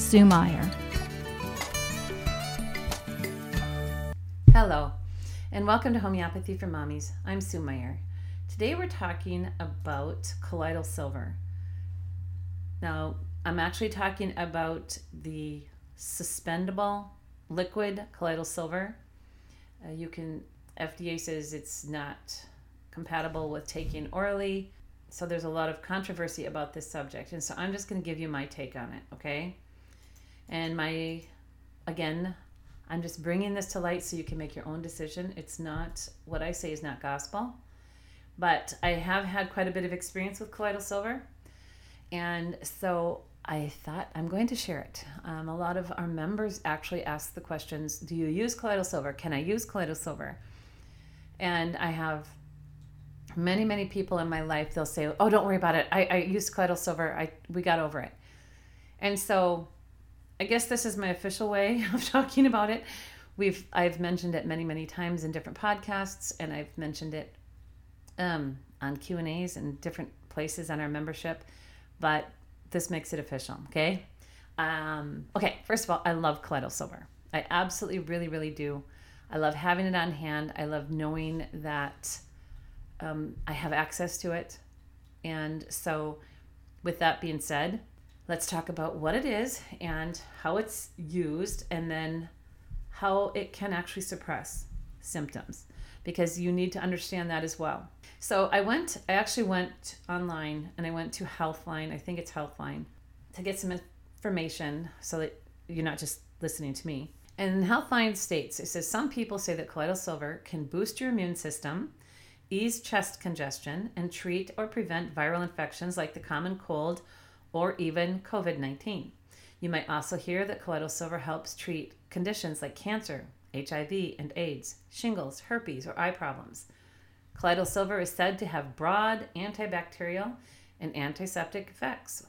Sue Meyer. Hello, and welcome to Homeopathy for Mommies. I'm Sue Meyer. Today we're talking about colloidal silver. Now, I'm actually talking about the suspendable liquid colloidal silver. Uh, you can, FDA says it's not compatible with taking orally so there's a lot of controversy about this subject and so i'm just going to give you my take on it okay and my again i'm just bringing this to light so you can make your own decision. It's not what i say is not gospel but i have had quite a bit of experience with colloidal silver. And so i thought i'm going to share it. Um, a lot of our members actually ask the questions do you use colloidal silver? Can i use colloidal silver? And i have many many people in my life they'll say oh don't worry about it. I, I used colloidal silver. I we got over it. And so i guess this is my official way of talking about it. We've i've mentioned it many many times in different podcasts and i've mentioned it um, on q and a's and different places on our membership but this makes it official okay? Um, okay first of all i love colloidal silver. I absolutely really really do. I love having it on hand. I love knowing that um, I have access to it. And so, with that being said, let's talk about what it is and how it's used, and then how it can actually suppress symptoms because you need to understand that as well. So, I went, I actually went online and I went to Healthline, I think it's Healthline, to get some information so that you're not just listening to me. And Healthline states it says some people say that colloidal silver can boost your immune system ease chest congestion, and treat or prevent viral infections like the common cold or even COVID 19. You might also hear that colloidal silver helps treat conditions like cancer, HIV and AIDS, shingles, herpes, or eye problems. Colloidal silver is said to have broad antibacterial and antiseptic effects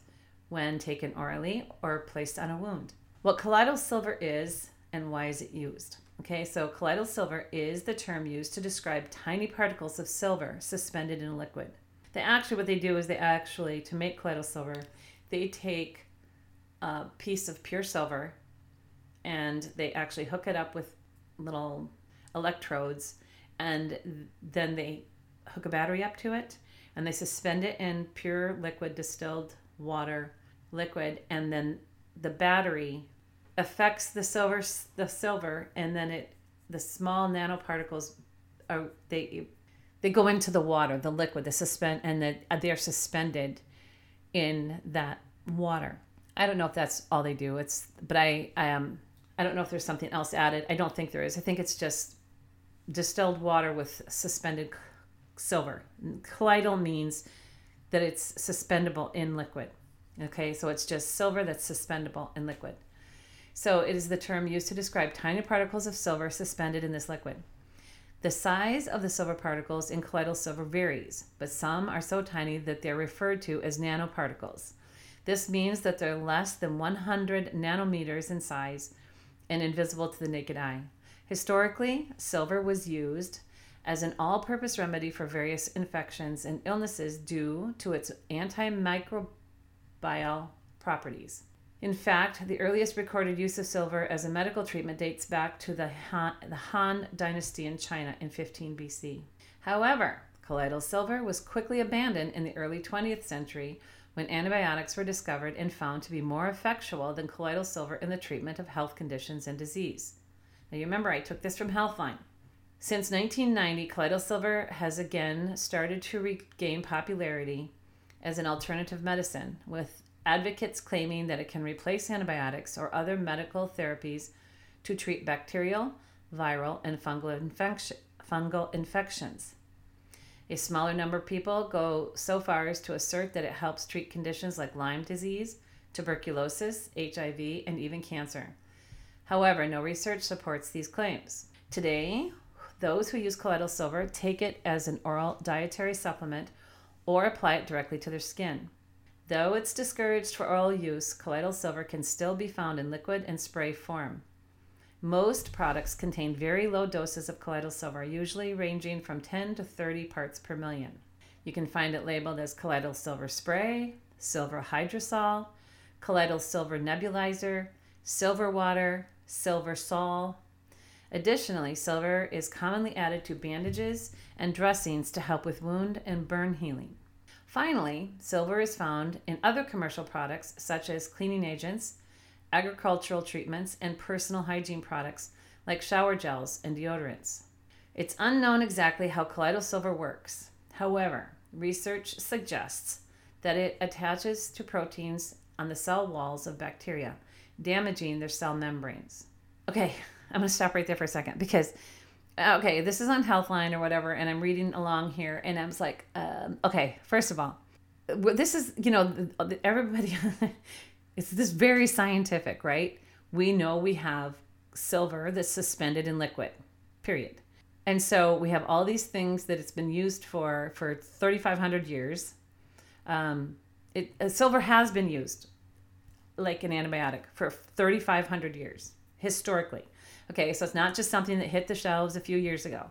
when taken orally or placed on a wound. What colloidal silver is and why is it used? Okay, so colloidal silver is the term used to describe tiny particles of silver suspended in a liquid. They actually, what they do is they actually, to make colloidal silver, they take a piece of pure silver and they actually hook it up with little electrodes and then they hook a battery up to it and they suspend it in pure liquid distilled water liquid and then the battery affects the silver the silver and then it the small nanoparticles are they they go into the water the liquid the suspend and the, they're suspended in that water. I don't know if that's all they do. It's but i i um, i don't know if there's something else added. I don't think there is. I think it's just distilled water with suspended silver. Colloidal means that it's suspendable in liquid. Okay? So it's just silver that's suspendable in liquid. So it is the term used to describe tiny particles of silver suspended in this liquid. The size of the silver particles in colloidal silver varies, but some are so tiny that they're referred to as nanoparticles. This means that they're less than 100 nanometers in size and invisible to the naked eye. Historically, silver was used as an all purpose remedy for various infections and illnesses due to its antimicrobial properties. In fact, the earliest recorded use of silver as a medical treatment dates back to the Han, the Han Dynasty in China in 15 BC. However, colloidal silver was quickly abandoned in the early 20th century when antibiotics were discovered and found to be more effectual than colloidal silver in the treatment of health conditions and disease. Now, you remember I took this from Healthline. Since 1990, colloidal silver has again started to regain popularity as an alternative medicine, with advocates claiming that it can replace antibiotics or other medical therapies to treat bacterial, viral, and fungal, infection, fungal infections. A smaller number of people go so far as to assert that it helps treat conditions like Lyme disease, tuberculosis, HIV, and even cancer. However, no research supports these claims. Today, those who use colloidal silver take it as an oral dietary supplement or apply it directly to their skin. Though it's discouraged for oral use, colloidal silver can still be found in liquid and spray form. Most products contain very low doses of colloidal silver, usually ranging from 10 to 30 parts per million. You can find it labeled as colloidal silver spray, silver hydrosol, colloidal silver nebulizer, silver water, silver sol. Additionally, silver is commonly added to bandages and dressings to help with wound and burn healing. Finally, silver is found in other commercial products such as cleaning agents, agricultural treatments, and personal hygiene products like shower gels and deodorants. It's unknown exactly how colloidal silver works. However, research suggests that it attaches to proteins on the cell walls of bacteria, damaging their cell membranes. Okay, I'm going to stop right there for a second because, okay, this is on Healthline or whatever, and I'm reading along here, and I was like, um, okay, first of all, this is, you know, everybody it's this very scientific, right? We know we have silver that's suspended in liquid, period. And so we have all these things that it's been used for for 3,500 years. Um, it, uh, silver has been used like an antibiotic for 3,500 years historically. Okay, so it's not just something that hit the shelves a few years ago.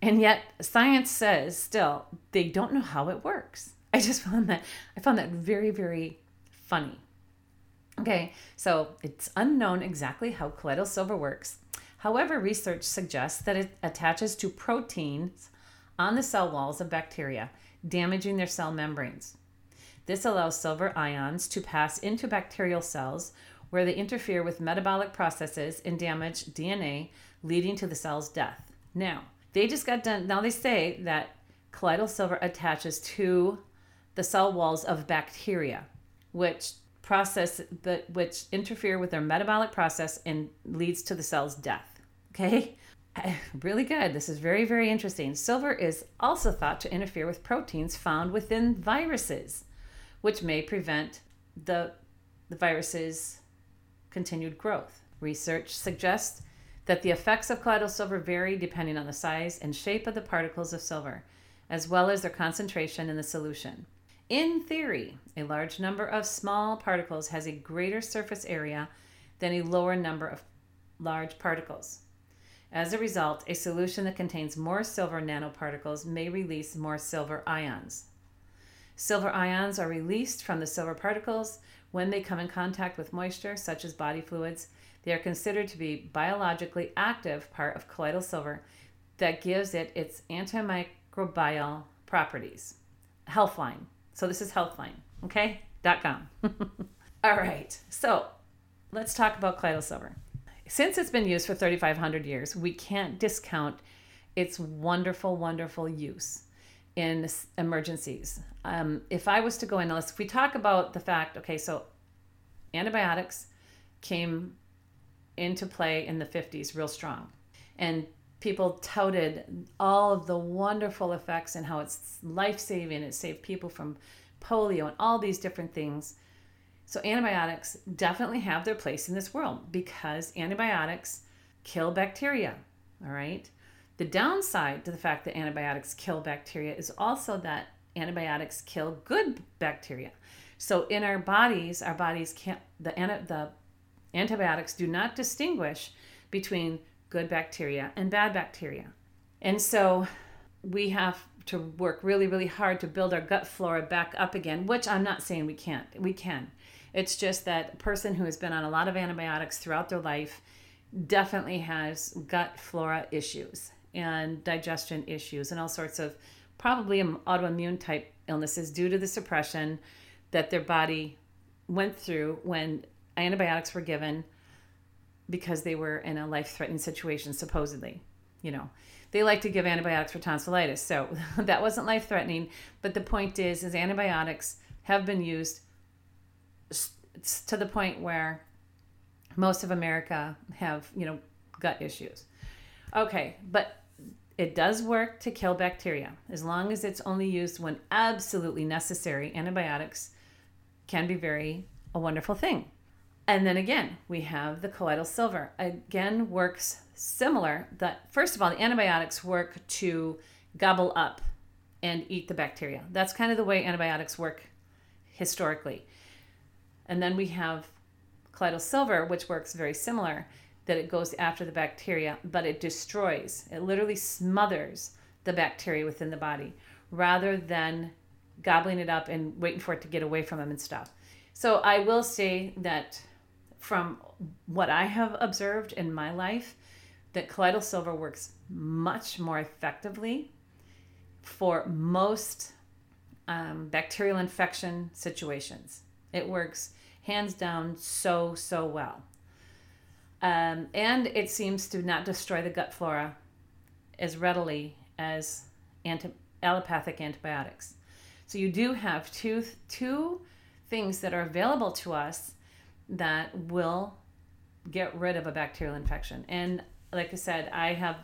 And yet science says still they don't know how it works. I just found that I found that very very funny. Okay, so it's unknown exactly how colloidal silver works. However, research suggests that it attaches to proteins on the cell walls of bacteria, damaging their cell membranes. This allows silver ions to pass into bacterial cells where they interfere with metabolic processes and damage DNA, leading to the cell's death. Now, they just got done. Now they say that colloidal silver attaches to the cell walls of bacteria, which process that which interfere with their metabolic process and leads to the cell's death. Okay? Really good. This is very, very interesting. Silver is also thought to interfere with proteins found within viruses, which may prevent the, the virus's continued growth. Research suggests that the effects of colloidal silver vary depending on the size and shape of the particles of silver, as well as their concentration in the solution. In theory, a large number of small particles has a greater surface area than a lower number of large particles. As a result, a solution that contains more silver nanoparticles may release more silver ions. Silver ions are released from the silver particles when they come in contact with moisture, such as body fluids. They are considered to be biologically active part of colloidal silver that gives it its antimicrobial properties. Healthline so this is Healthline, okay? Dot com. All right. So let's talk about colloidal silver. Since it's been used for 3,500 years, we can't discount its wonderful, wonderful use in emergencies. Um, if I was to go in, let's if we talk about the fact, okay, so antibiotics came into play in the 50s real strong, and people touted all of the wonderful effects and how it's life saving. It saved people from polio and all these different things. So, antibiotics definitely have their place in this world because antibiotics kill bacteria. All right. The downside to the fact that antibiotics kill bacteria is also that antibiotics kill good bacteria. So, in our bodies, our bodies can't, the, the antibiotics do not distinguish between good bacteria and bad bacteria. And so we have to work really, really hard to build our gut flora back up again, which I'm not saying we can't. We can. It's just that a person who has been on a lot of antibiotics throughout their life definitely has gut flora issues and digestion issues and all sorts of probably um, autoimmune type illnesses due to the suppression that their body went through when antibiotics were given because they were in a life threatening situation, supposedly. You know, they like to give antibiotics for tonsillitis. So that wasn't life threatening. But the point is, is antibiotics have been used to the point where most of America have, you know, gut issues. Okay, but it does work to kill bacteria as long as it's only used when absolutely necessary. Antibiotics can be very a wonderful thing. And then again, we have the colloidal silver. Again, works similar. That first of all, the antibiotics work to gobble up and eat the bacteria. That's kind of the way antibiotics work historically. And then we have colloidal silver, which works very similar, that it goes after the bacteria, but it destroys, it literally smothers the bacteria within the body rather than gobbling it up and waiting for it to get away from them and stuff. So I will say that from what I have observed in my life, that colloidal silver works much more effectively for most um, bacterial infection situations. It works hands down so, so well. Um, and it seems to not destroy the gut flora as readily as anti- allopathic antibiotics. So you do have two, two things that are available to us that will get rid of a bacterial infection. And like I said, I have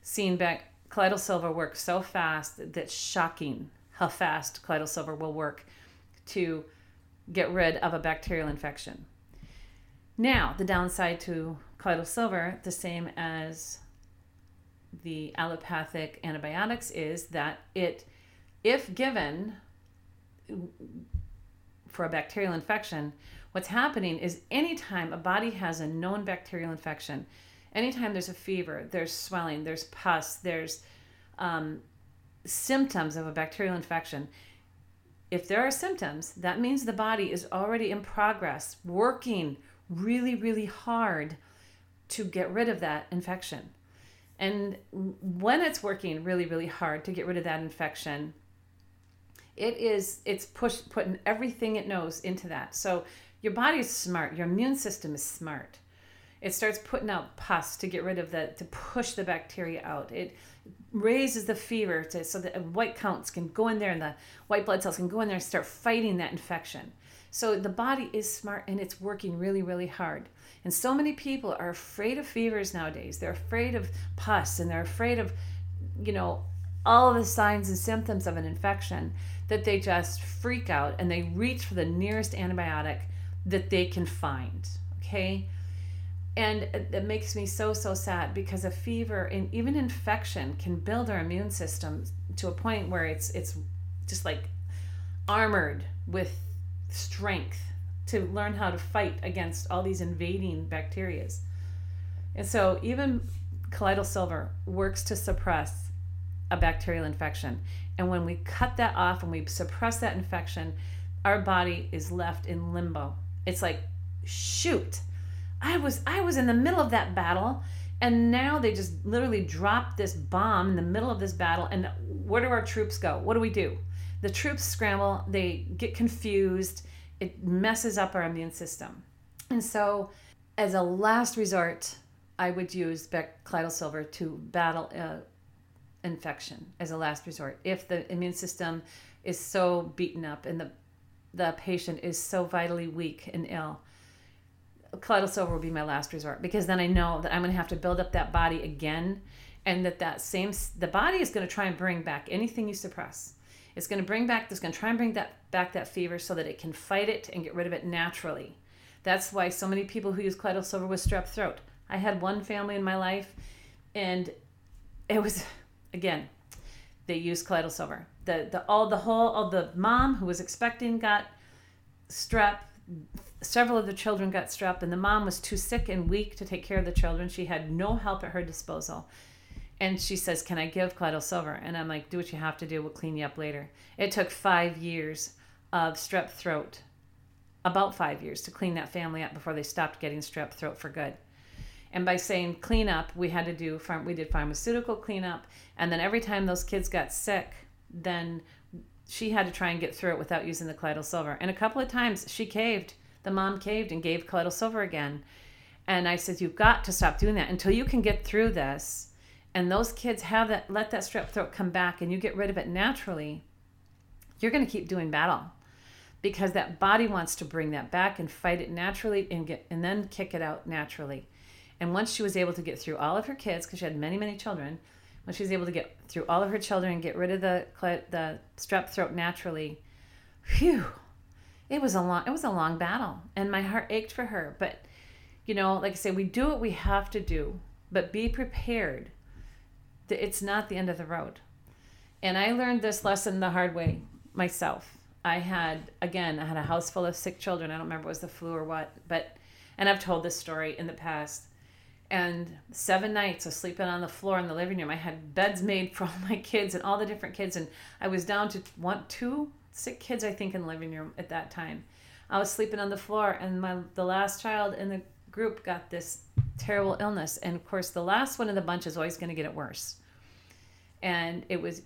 seen back colloidal silver work so fast that's shocking how fast colloidal silver will work to get rid of a bacterial infection. Now, the downside to colloidal silver, the same as the allopathic antibiotics, is that it, if given for a bacterial infection, what's happening is anytime a body has a known bacterial infection, anytime there's a fever, there's swelling, there's pus, there's um, symptoms of a bacterial infection, if there are symptoms, that means the body is already in progress, working really, really hard to get rid of that infection. And when it's working really, really hard to get rid of that infection, it is it's push putting everything it knows into that. So your body is smart, your immune system is smart. It starts putting out pus to get rid of the to push the bacteria out. It raises the fever to, so that white counts can go in there and the white blood cells can go in there and start fighting that infection. So the body is smart and it's working really, really hard. And so many people are afraid of fevers nowadays. They're afraid of pus and they're afraid of, you know, all the signs and symptoms of an infection that they just freak out and they reach for the nearest antibiotic that they can find. Okay and it makes me so so sad because a fever and even infection can build our immune system to a point where it's it's just like armored with strength to learn how to fight against all these invading bacterias and so even colloidal silver works to suppress a bacterial infection and when we cut that off and we suppress that infection our body is left in limbo it's like shoot I was I was in the middle of that battle and now they just literally drop this bomb in the middle of this battle and where do our troops go? What do we do? The troops scramble, they get confused, it messes up our immune system. And so as a last resort, I would use colloidal silver to battle uh, infection as a last resort. If the immune system is so beaten up and the the patient is so vitally weak and ill, colloidal silver will be my last resort because then I know that I'm going to have to build up that body again and that that same the body is going to try and bring back anything you suppress. It's going to bring back it's going to try and bring that back that fever so that it can fight it and get rid of it naturally. That's why so many people who use colloidal silver with strep throat. I had one family in my life and it was again they used colloidal silver. The the all the whole all the mom who was expecting got strep several of the children got strep, and the mom was too sick and weak to take care of the children. She had no help at her disposal. And she says, Can I give colloidal silver? And I'm like, Do what you have to do. We'll clean you up later. It took five years of strep throat, about five years, to clean that family up before they stopped getting strep throat for good. And by saying clean up, we had to do we did pharmaceutical cleanup, and then every time those kids got sick, then she had to try and get through it without using the colloidal silver. And a couple of times she caved the mom caved and gave colloidal silver again. And I said, You've got to stop doing that until you can get through this. And those kids have that, let that strep throat come back and you get rid of it naturally. You're going to keep doing battle because that body wants to bring that back and fight it naturally and get and then kick it out naturally. And once she was able to get through all of her kids, because she had many, many children, when she was able to get through all of her children and get rid of the the strep throat naturally, whew, it was a long it was a long battle and my heart ached for her but you know like i say we do what we have to do but be prepared it's not the end of the road. And i learned this lesson the hard way myself. I had again i had a house full of sick children. I don't remember was the flu or what but and i've told this story in the past. And seven nights of sleeping on the floor in the living room i had beds made for all my kids and all the different kids and i was down to one two sick kids i think in the living room at that time. I was sleeping on the floor and my the last child in the group got this terrible illness. And of course the last one in the bunch is always going to get it worse and it was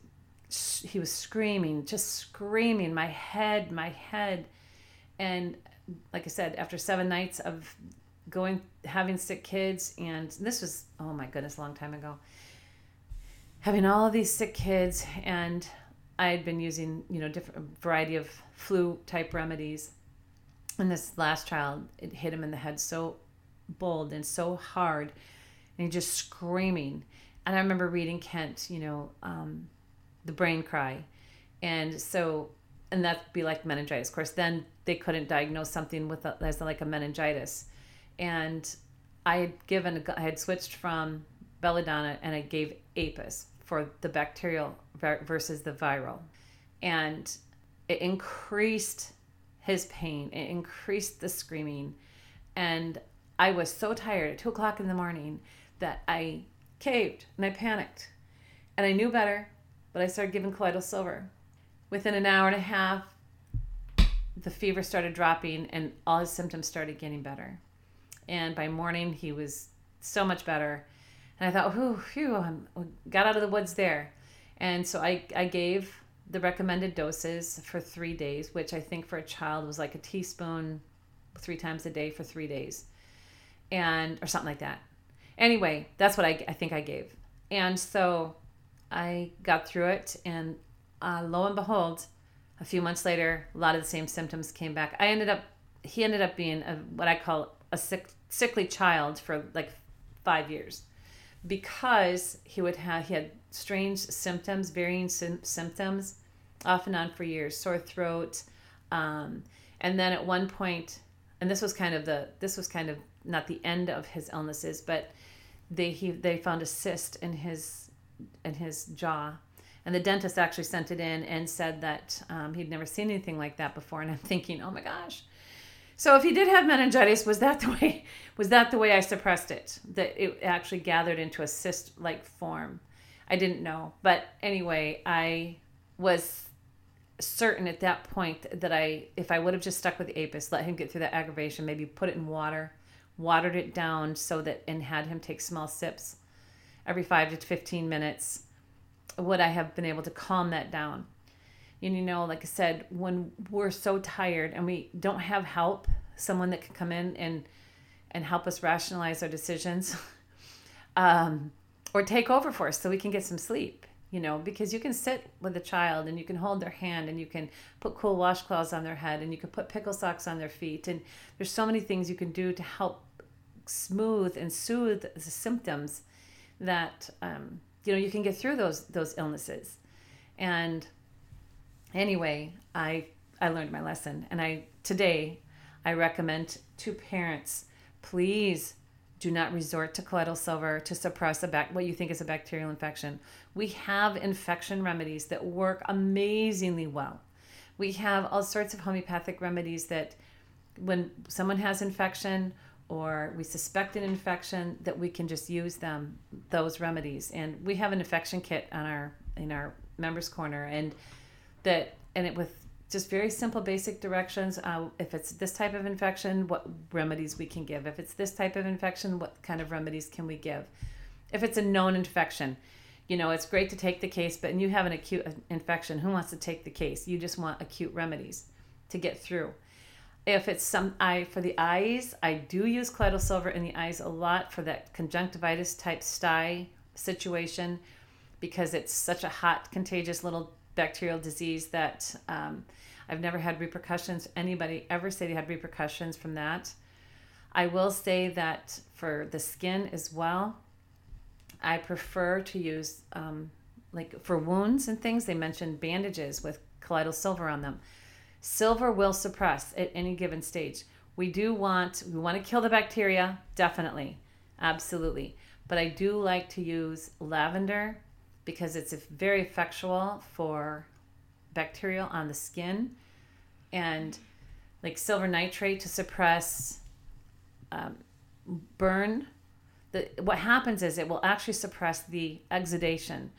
he was screaming just screaming my head my head. And like i said after seven nights of going having sick kids and this was oh my goodness a long time ago having all of these sick kids and i had been using you know different variety of flu type remedies. And this last child it hit him in the head so bold and so hard and he just screaming and i remember reading kent you know um, the brain cry. And so and that'd be like meningitis. Of course then they couldn't diagnose something with a, as like a meningitis. And I had given I had switched from belladonna and I gave apis for the bacterial versus the viral, and it increased his pain. It increased the screaming, and I was so tired at two o'clock in the morning that I caved and I panicked, and I knew better, but I started giving colloidal silver. Within an hour and a half, the fever started dropping and all his symptoms started getting better and by morning he was so much better. And I thought, whew, phew, I got out of the woods there. And so I, I gave the recommended doses for three days, which I think for a child was like a teaspoon three times a day for three days, and or something like that. Anyway, that's what I, I think I gave. And so I got through it, and uh, lo and behold, a few months later, a lot of the same symptoms came back. I ended up, he ended up being a, what I call a sick, sickly child for like five years because he would have he had strange symptoms varying sim- symptoms off and on for years sore throat um, and then at one point and this was kind of the this was kind of not the end of his illnesses but they he they found a cyst in his in his jaw and the dentist actually sent it in and said that um, he'd never seen anything like that before and i'm thinking oh my gosh so if he did have meningitis, was that the way? Was that the way I suppressed it? That it actually gathered into a cyst-like form. I didn't know, but anyway, I was certain at that point that I, if I would have just stuck with apis, let him get through that aggravation, maybe put it in water, watered it down so that, and had him take small sips every five to 15 minutes, would I have been able to calm that down? and you know like i said when we're so tired and we don't have help someone that can come in and and help us rationalize our decisions um, or take over for us so we can get some sleep you know because you can sit with a child and you can hold their hand and you can put cool washcloths on their head and you can put pickle socks on their feet and there's so many things you can do to help smooth and soothe the symptoms that um, you know you can get through those those illnesses and anyway, I I learned my lesson, and I today I recommend to parents, please do not resort to colloidal silver to suppress a bac- what you think is a bacterial infection. We have infection remedies that work amazingly well. We have all sorts of homeopathic remedies that when someone has infection or we suspect an infection that we can just use them those remedies. And we have an infection kit on our in our members corner and that and it with just very simple basic directions uh, if it's this type of infection what remedies we can give. If it's this type of infection what kind of remedies can we give? If it's a known infection you know it's great to take the case but you have an acute infection who wants to take the case? You just want acute remedies to get through if it's some eye for the eyes i do use colloidal silver in the eyes a lot for that conjunctivitis type sty situation because it's such a hot contagious little bacterial disease that um, I've never had repercussions. Anybody ever say they had repercussions from that? I will say that for the skin as well, I prefer to use um, like for wounds and things. They mentioned bandages with colloidal silver on them. Silver will suppress at any given stage. We do want we want to kill the bacteria, definitely. Absolutely. But I do like to use lavender because it's very effectual for bacterial on the skin and like silver nitrate to suppress um, burn. The, what happens is it will actually suppress the exudation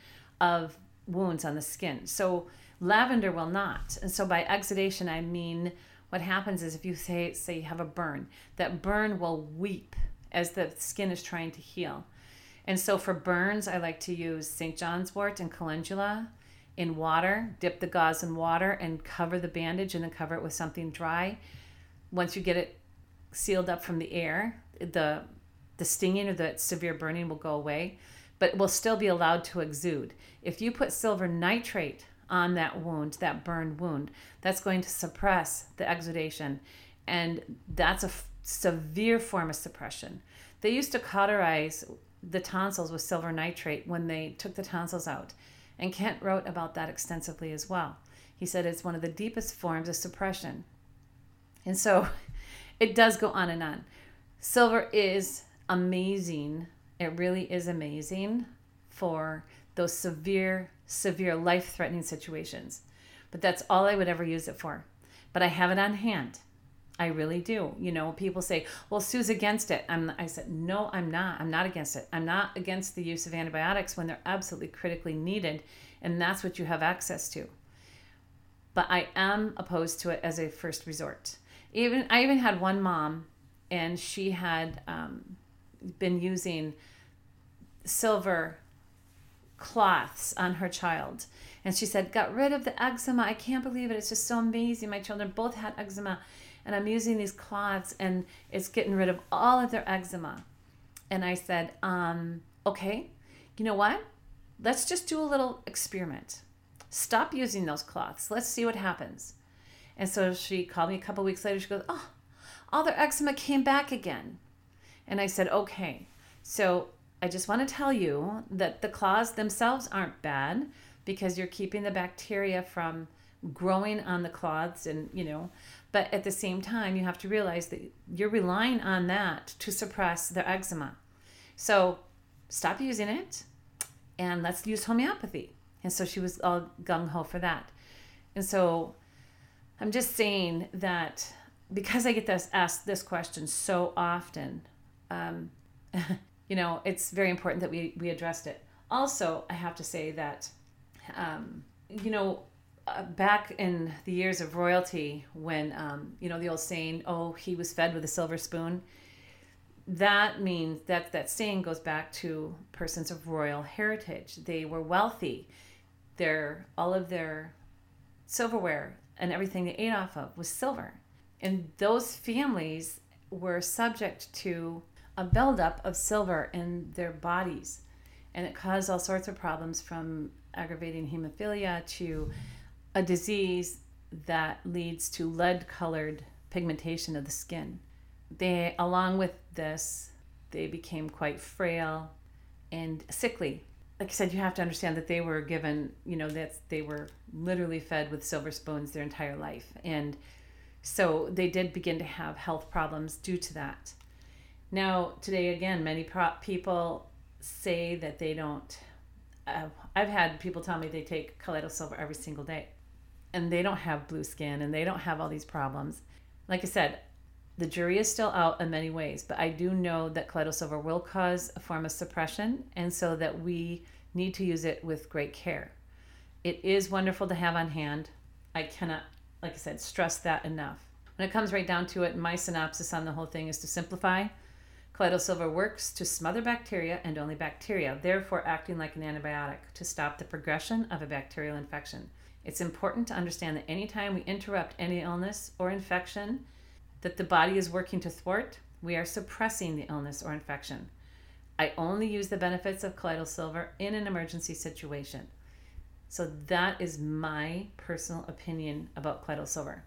of wounds on the skin. So lavender will not. And so by exudation, I mean what happens is if you say say you have a burn, that burn will weep as the skin is trying to heal. And so for burns, I like to use St. John's wort and calendula in water, dip the gauze in water and cover the bandage and then cover it with something dry. Once you get it sealed up from the air, the the stinging or the severe burning will go away, but will still be allowed to exude. If you put silver nitrate on that wound, that burned wound, that's going to suppress the exudation. And that's a f- severe form of suppression. They used to cauterize the tonsils with silver nitrate when they took the tonsils out. And Kent wrote about that extensively as well. He said it's one of the deepest forms of suppression. And so it does go on and on. Silver is amazing. It really is amazing for those severe, severe life threatening situations. But that's all I would ever use it for. But I have it on hand. I really do. You know, people say, "Well, Sue's against it." I'm, I said, "No, I'm not. I'm not against it. I'm not against the use of antibiotics when they're absolutely critically needed, and that's what you have access to. But I am opposed to it as a first resort. Even I even had one mom, and she had um, been using silver cloths on her child, and she said, "Got rid of the eczema. I can't believe it. It's just so amazing. My children both had eczema." and I'm using these cloths and it's getting rid of all of their eczema. And I said, um, okay, you know what? Let's just do a little experiment. Stop using those cloths. Let's see what happens. And so she called me a couple weeks later. She goes, oh, all their eczema came back again. And I said, okay. So I just want to tell you that the cloths themselves aren't bad because you're keeping the bacteria from growing on the cloths and, you know, but at the same time, you have to realize that you're relying on that to suppress the eczema. So stop using it and let's use homeopathy. And so she was all gung ho for that. And so I'm just saying that because I get this asked this question so often, um, you know, it's very important that we, we addressed it. Also, I have to say that, um, you know, uh, back in the years of royalty, when um, you know the old saying, "Oh, he was fed with a silver spoon," that means that that saying goes back to persons of royal heritage. They were wealthy. Their all of their silverware and everything they ate off of was silver, and those families were subject to a buildup of silver in their bodies, and it caused all sorts of problems from aggravating hemophilia to a disease that leads to lead colored pigmentation of the skin. They, along with this, they became quite frail and sickly. Like I said, you have to understand that they were given, you know, that they were literally fed with silver spoons their entire life. And so they did begin to have health problems due to that. Now, today, again, many pro- people say that they don't. Uh, I've had people tell me they take Colloidal Silver every single day and they don't have blue skin and they don't have all these problems. Like I said, the jury is still out in many ways, but I do know that Colloidal Silver will cause a form of suppression, and so that we need to use it with great care. It is wonderful to have on hand. I cannot, like I said, stress that enough. When it comes right down to it, my synopsis on the whole thing is to simplify. Colloidal Silver works to smother bacteria and only bacteria, therefore acting like an antibiotic to stop the progression of a bacterial infection. It's important to understand that anytime we interrupt any illness or infection that the body is working to thwart, we are suppressing the illness or infection. I only use the benefits of Colloidal Silver in an emergency situation. So that is my personal opinion about Colloidal Silver.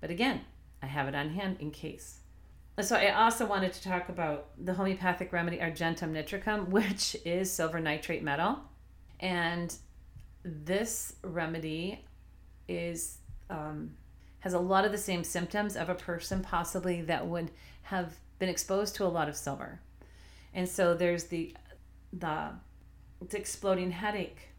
But again, I have it on hand in case. So I also wanted to talk about the homeopathic remedy Argentum nitricum, which is silver nitrate metal. And this remedy is um, has a lot of the same symptoms of a person possibly that would have been exposed to a lot of silver. And so there's the the, the exploding headache,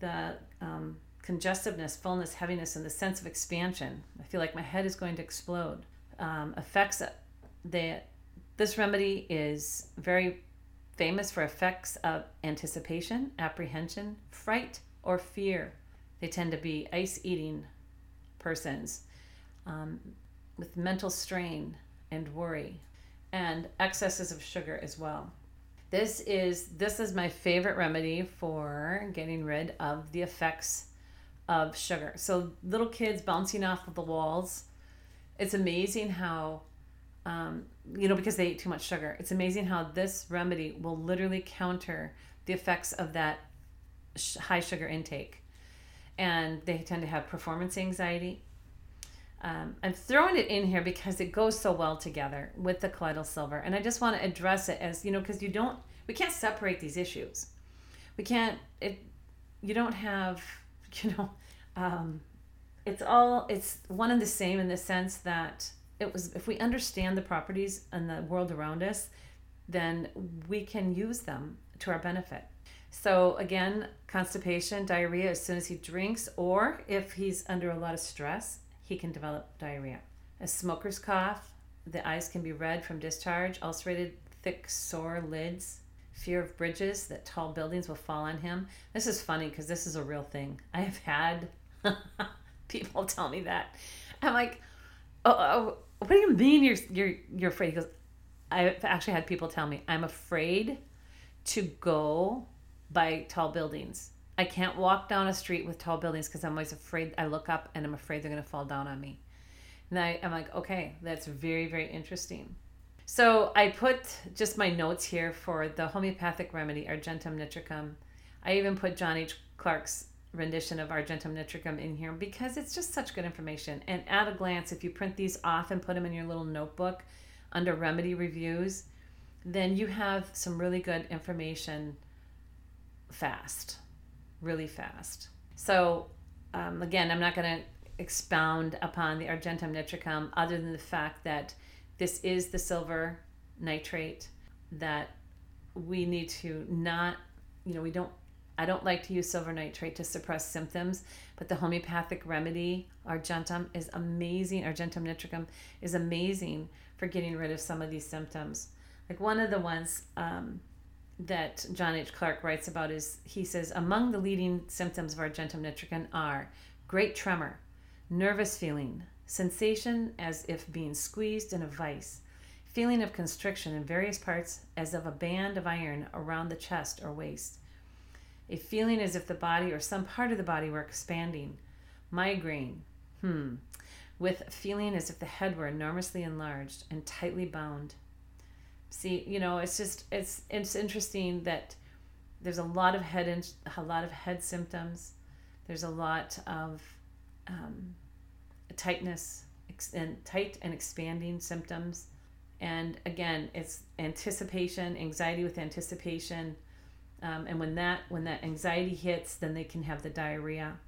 the um, congestiveness, fullness, heaviness, and the sense of expansion. I feel like my head is going to explode. Um, effects that this remedy is very famous for effects of anticipation, apprehension, fright, or fear. They tend to be ice eating persons um, with mental strain and worry, and excesses of sugar as well. This is this is my favorite remedy for getting rid of the effects of sugar. So little kids bouncing off of the walls. It's amazing how um, you know, because they ate too much sugar. It's amazing how this remedy will literally counter the effects of that sh- high sugar intake. And they tend to have performance anxiety. Um, I'm throwing it in here because it goes so well together with the colloidal silver. And I just want to address it as, you know, because you don't, we can't separate these issues. We can't, it, you don't have, you know, um, it's all, it's one and the same in the sense that it was if we understand the properties and the world around us then we can use them to our benefit. So again constipation diarrhea as soon as he drinks or if he's under a lot of stress he can develop diarrhea. A smoker's cough the eyes can be red from discharge ulcerated thick sore lids fear of bridges that tall buildings will fall on him. This is funny because this is a real thing. I have had people tell me that. I'm like oh, oh what do you mean you're you're you're afraid? He goes, I've actually had people tell me I'm afraid to go by tall buildings. I can't walk down a street with tall buildings because I'm always afraid. I look up and I'm afraid they're going to fall down on me. And I, I'm like, okay, that's very, very interesting. So I put just my notes here for the homeopathic remedy, Argentum nitricum. I even put John H. Clarke's rendition of Argentum nitricum in here because it's just such good information. And at a glance, if you print these off and put them in your little notebook under remedy reviews, then you have some really good information fast, really fast. So, um, again, I'm not going to expound upon the Argentum nitricum other than the fact that this is the silver nitrate that we need to not, you know, we don't I don't like to use silver nitrate to suppress symptoms, but the homeopathic remedy, Argentum, is amazing. Argentum nitricum is amazing for getting rid of some of these symptoms. Like one of the ones um, that John H. Clarke writes about is he says, among the leading symptoms of Argentum nitricum are great tremor, nervous feeling, sensation as if being squeezed in a vice, feeling of constriction in various parts as of a band of iron around the chest or waist a feeling as if the body or some part of the body were expanding, migraine, hmm, with feeling as if the head were enormously enlarged and tightly bound. See, you know, it's just it's it's interesting that there's a lot of head in, a lot of head symptoms. There's a lot of um, tightness and tight and expanding symptoms. And again, it's anticipation, anxiety with anticipation, um, and when that when that anxiety hits, then they can have the diarrhea,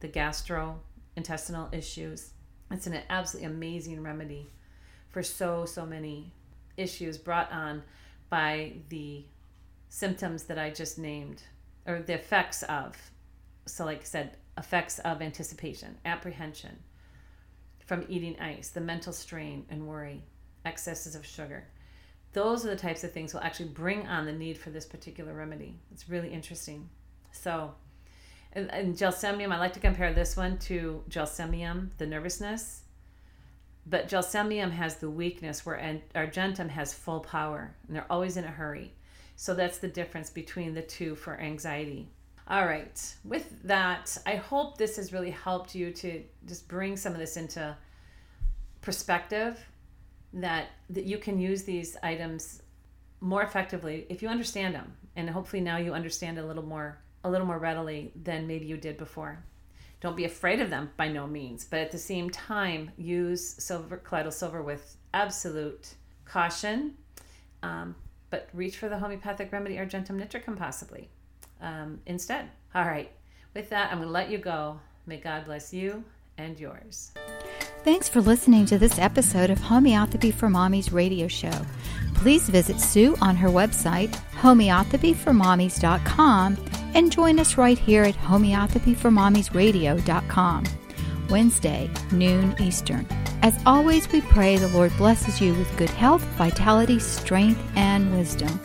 the gastrointestinal issues. It's an absolutely amazing remedy for so so many issues brought on by the symptoms that I just named or the effects of. So, like I said, effects of anticipation, apprehension from eating ice, the mental strain and worry, excesses of sugar those are the types of things will actually bring on the need for this particular remedy. It's really interesting. So, and, and gelsemium, I like to compare this one to gelsemium, the nervousness. But gelsemium has the weakness where argentum has full power and they're always in a hurry. So that's the difference between the two for anxiety. All right. With that, I hope this has really helped you to just bring some of this into perspective that that you can use these items more effectively if you understand them. And hopefully now you understand a little more a little more readily than maybe you did before. Don't be afraid of them by no means but at the same time use silver colloidal silver with absolute caution um, but reach for the homeopathic remedy argentum nitricum possibly um, instead. All right. With that i'm going to let you go. May god bless you and yours Thanks for listening to this episode of Homeopathy for Mommies radio show. Please visit Sue on her website, homeopathyformommies.com, and join us right here at homeopathyformommiesradio.com. Wednesday, noon Eastern. As always, we pray the Lord blesses you with good health, vitality, strength, and wisdom.